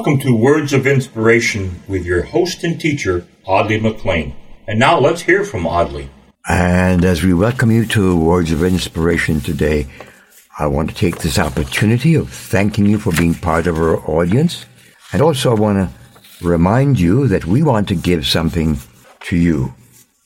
Welcome to Words of Inspiration with your host and teacher, Audley McLean. And now let's hear from Audley. And as we welcome you to Words of Inspiration today, I want to take this opportunity of thanking you for being part of our audience. And also, I want to remind you that we want to give something to you.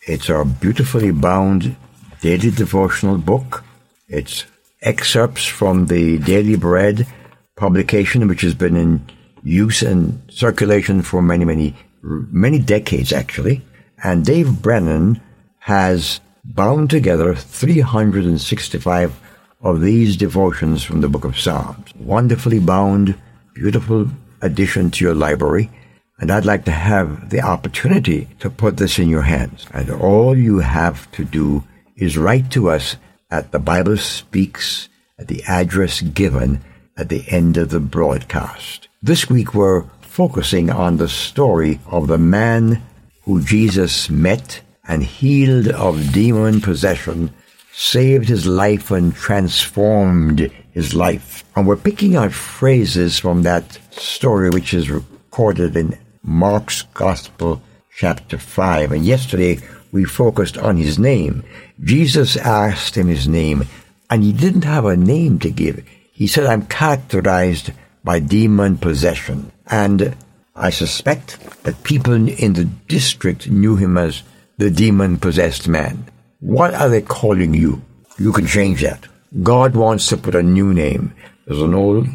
It's our beautifully bound daily devotional book. It's excerpts from the Daily Bread publication, which has been in use and circulation for many, many, many decades actually. And Dave Branon has bound together 365 of these devotions from the book of Psalms. Wonderfully bound, beautiful addition to your library. And I'd like to have the opportunity to put this in your hands. And all you have to do is write to us at the Bible Speaks at the address given at the end of the broadcast. This week we're focusing on the story of the man who Jesus met and healed of demon possession, saved his life and transformed his life. And we're picking out phrases from that story which is recorded in Mark's Gospel chapter 5. And yesterday we focused on his name. Jesus asked him his name and he didn't have a name to give. He said, I'm characterized by demon possession. And I suspect that people in the district knew him as the demon possessed man. What are they calling you? You can change that. God wants to put a new name. There's an old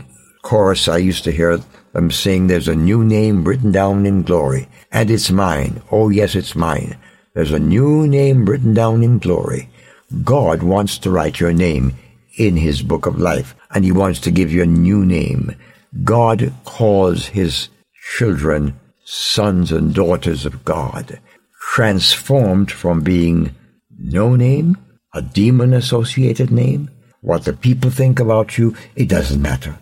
chorus I used to hear them sing, There's a new name written down in glory, and it's mine. Oh, yes, it's mine. There's a new name written down in glory. God wants to write your name in his book of life, and he wants to give you a new name. God calls his children sons and daughters of God, transformed from being no name, a demon associated name. What the people think about you, it doesn't matter.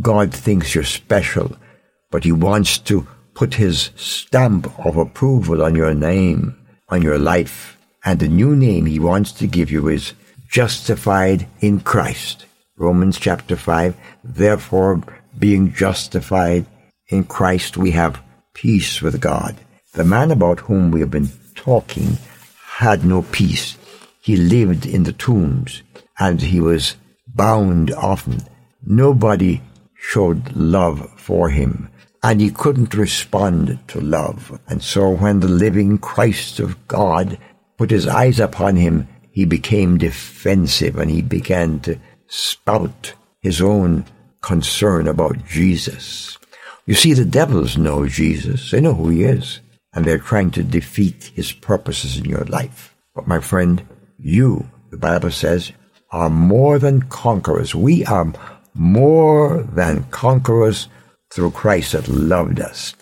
God thinks you're special, but he wants to put his stamp of approval on your name, on your life. And the new name he wants to give you is justified in Christ. Romans chapter 5. Therefore, being justified in Christ, we have peace with God. The man about whom we have been talking had no peace. He lived in the tombs and he was bound often. Nobody showed love for him and he couldn't respond to love. And so when the living Christ of God put his eyes upon him, he became defensive and he began to spout his own concern about Jesus. You see, the devils know Jesus. They know who he is. And they're trying to defeat his purposes in your life. But my friend, you, the Bible says, are more than conquerors. We are more than conquerors through Christ that loved us.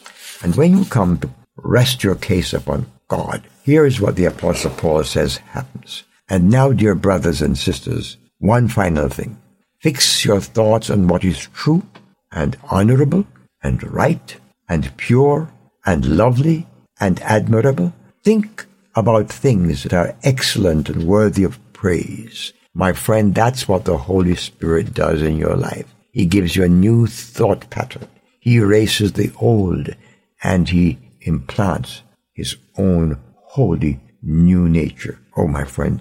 And when you come to rest your case upon God, here is what the Apostle Paul says happens. And now, dear brothers and sisters, one final thing. Fix your thoughts on what is true and honorable and right and pure and lovely and admirable. Think about things that are excellent and worthy of praise. My friend, that's what the Holy Spirit does in your life. He gives you a new thought pattern. He erases the old and he implants his own holy new nature. Oh, my friend,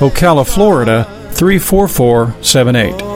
Ocala, Florida 34478.